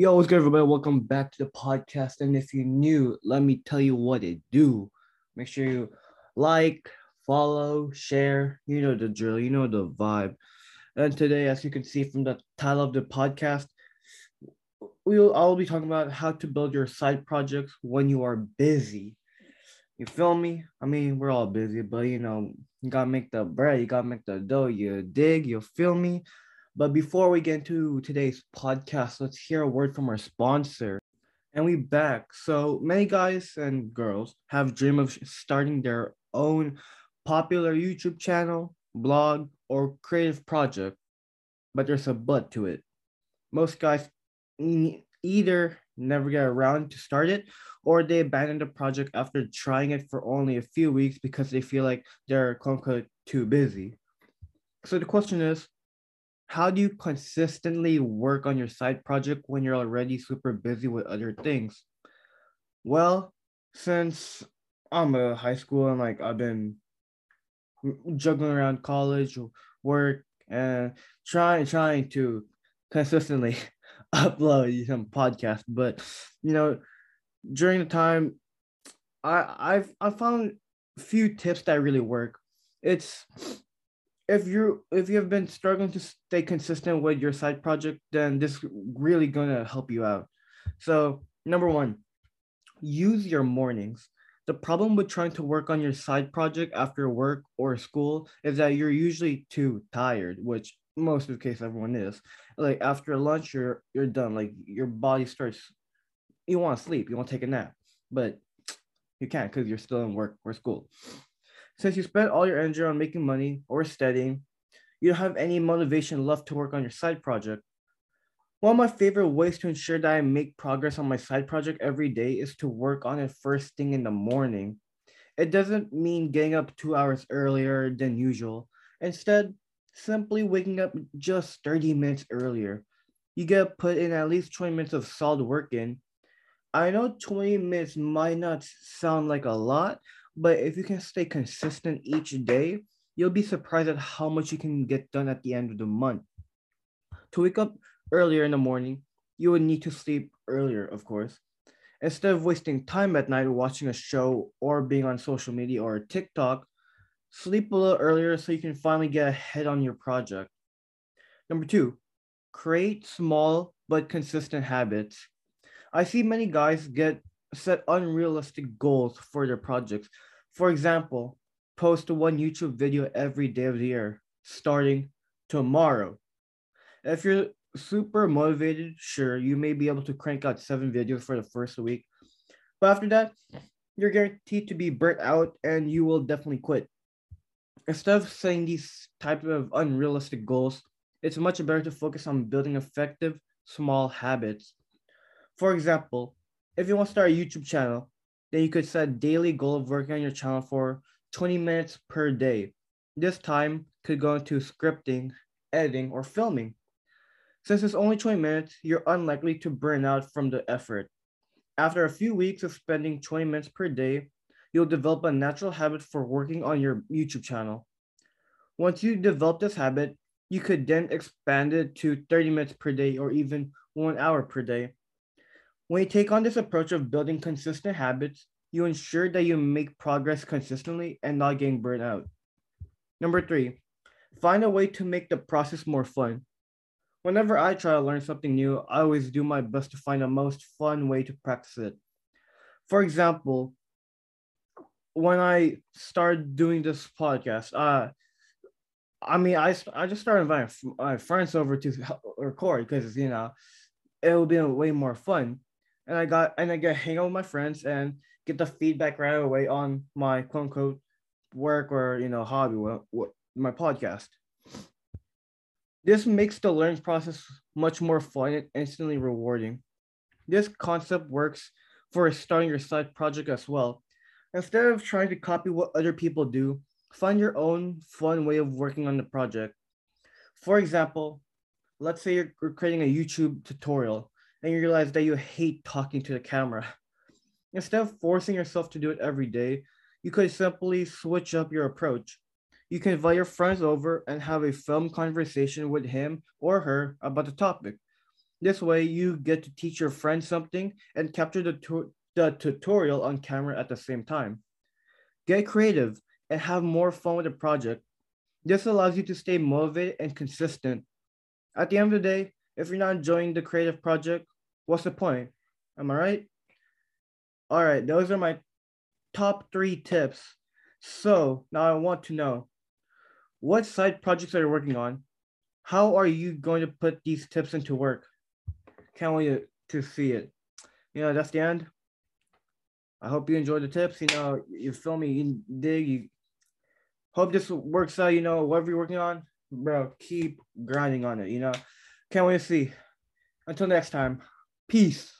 Yo, what's good, everybody? Welcome back to the podcast. And if you're new, let me tell you what it do. Make sure you like, follow, share. You know the drill. You know the vibe. And today, as you can see from the title of the podcast, we'll I'll be talking about how to build your side projects when you are busy. You feel me? I mean, we're all busy, but you know, you gotta make the bread, you gotta make the dough. You dig? You feel me? But before we get into today's podcast, let's hear a word from our sponsor. And we back. So many guys and girls have dream of starting their own popular YouTube channel, blog, or creative project, but there's a but to it. Most guys either never get around to start it or they abandon the project after trying it for only a few weeks because they feel like they're quote unquote too busy. So the question is, how do you consistently work on your side project when you're already super busy with other things? Well, since I'm a high school and like I've been juggling around college, work, and trying trying to consistently upload some podcasts, but you know, during the time, I I've I found few tips that really work. It's if you if you have been struggling to stay consistent with your side project, then this really gonna help you out. So number one, use your mornings. The problem with trying to work on your side project after work or school is that you're usually too tired, which most of the case everyone is. Like after lunch, you're you're done. Like your body starts, you want to sleep, you want to take a nap, but you can't because you're still in work or school. Since you spent all your energy on making money or studying, you don't have any motivation left to work on your side project. One of my favorite ways to ensure that I make progress on my side project every day is to work on it first thing in the morning. It doesn't mean getting up two hours earlier than usual. Instead, simply waking up just 30 minutes earlier. You get to put in at least 20 minutes of solid work in. I know 20 minutes might not sound like a lot, but if you can stay consistent each day, you'll be surprised at how much you can get done at the end of the month. To wake up earlier in the morning, you would need to sleep earlier, of course. Instead of wasting time at night watching a show or being on social media or TikTok, sleep a little earlier so you can finally get ahead on your project. Number two, create small but consistent habits. I see many guys get set unrealistic goals for their projects. For example, post one YouTube video every day of the year, starting tomorrow. If you're super motivated, sure, you may be able to crank out seven videos for the first week. But after that, you're guaranteed to be burnt out and you will definitely quit. Instead of setting these type of unrealistic goals, it's much better to focus on building effective small habits. For example, if you want to start a YouTube channel, then you could set a daily goal of working on your channel for 20 minutes per day. This time could go into scripting, editing, or filming. Since it's only 20 minutes, you're unlikely to burn out from the effort. After a few weeks of spending 20 minutes per day, you'll develop a natural habit for working on your YouTube channel. Once you develop this habit, you could then expand it to 30 minutes per day or even one hour per day. When you take on this approach of building consistent habits, you ensure that you make progress consistently and not getting burnt out. Number three, find a way to make the process more fun. Whenever I try to learn something new, I always do my best to find the most fun way to practice it. For example, when I started doing this podcast, uh, I mean, I, I just started inviting my friends over to record because, you know, it would be way more fun and I got and I get hang out with my friends and get the feedback right away on my quote unquote work or you know hobby, what, what my podcast. This makes the learning process much more fun and instantly rewarding. This concept works for starting your side project as well. Instead of trying to copy what other people do, find your own fun way of working on the project. For example, let's say you're creating a YouTube tutorial and you realize that you hate talking to the camera. Instead of forcing yourself to do it every day, you could simply switch up your approach. You can invite your friends over and have a film conversation with him or her about the topic. This way, you get to teach your friend something and capture the, tu- the tutorial on camera at the same time. Get creative and have more fun with the project. This allows you to stay motivated and consistent. At the end of the day, if you're not enjoying the creative project, what's the point? Am I right? All right, those are my top three tips. So now I want to know what side projects are you working on? How are you going to put these tips into work? Can't wait to see it. You know, that's the end. I hope you enjoyed the tips. You know, you feel me, you dig, you hope this works out, you know, whatever you're working on, bro, keep grinding on it, you know. Can't wait to see. Until next time, peace.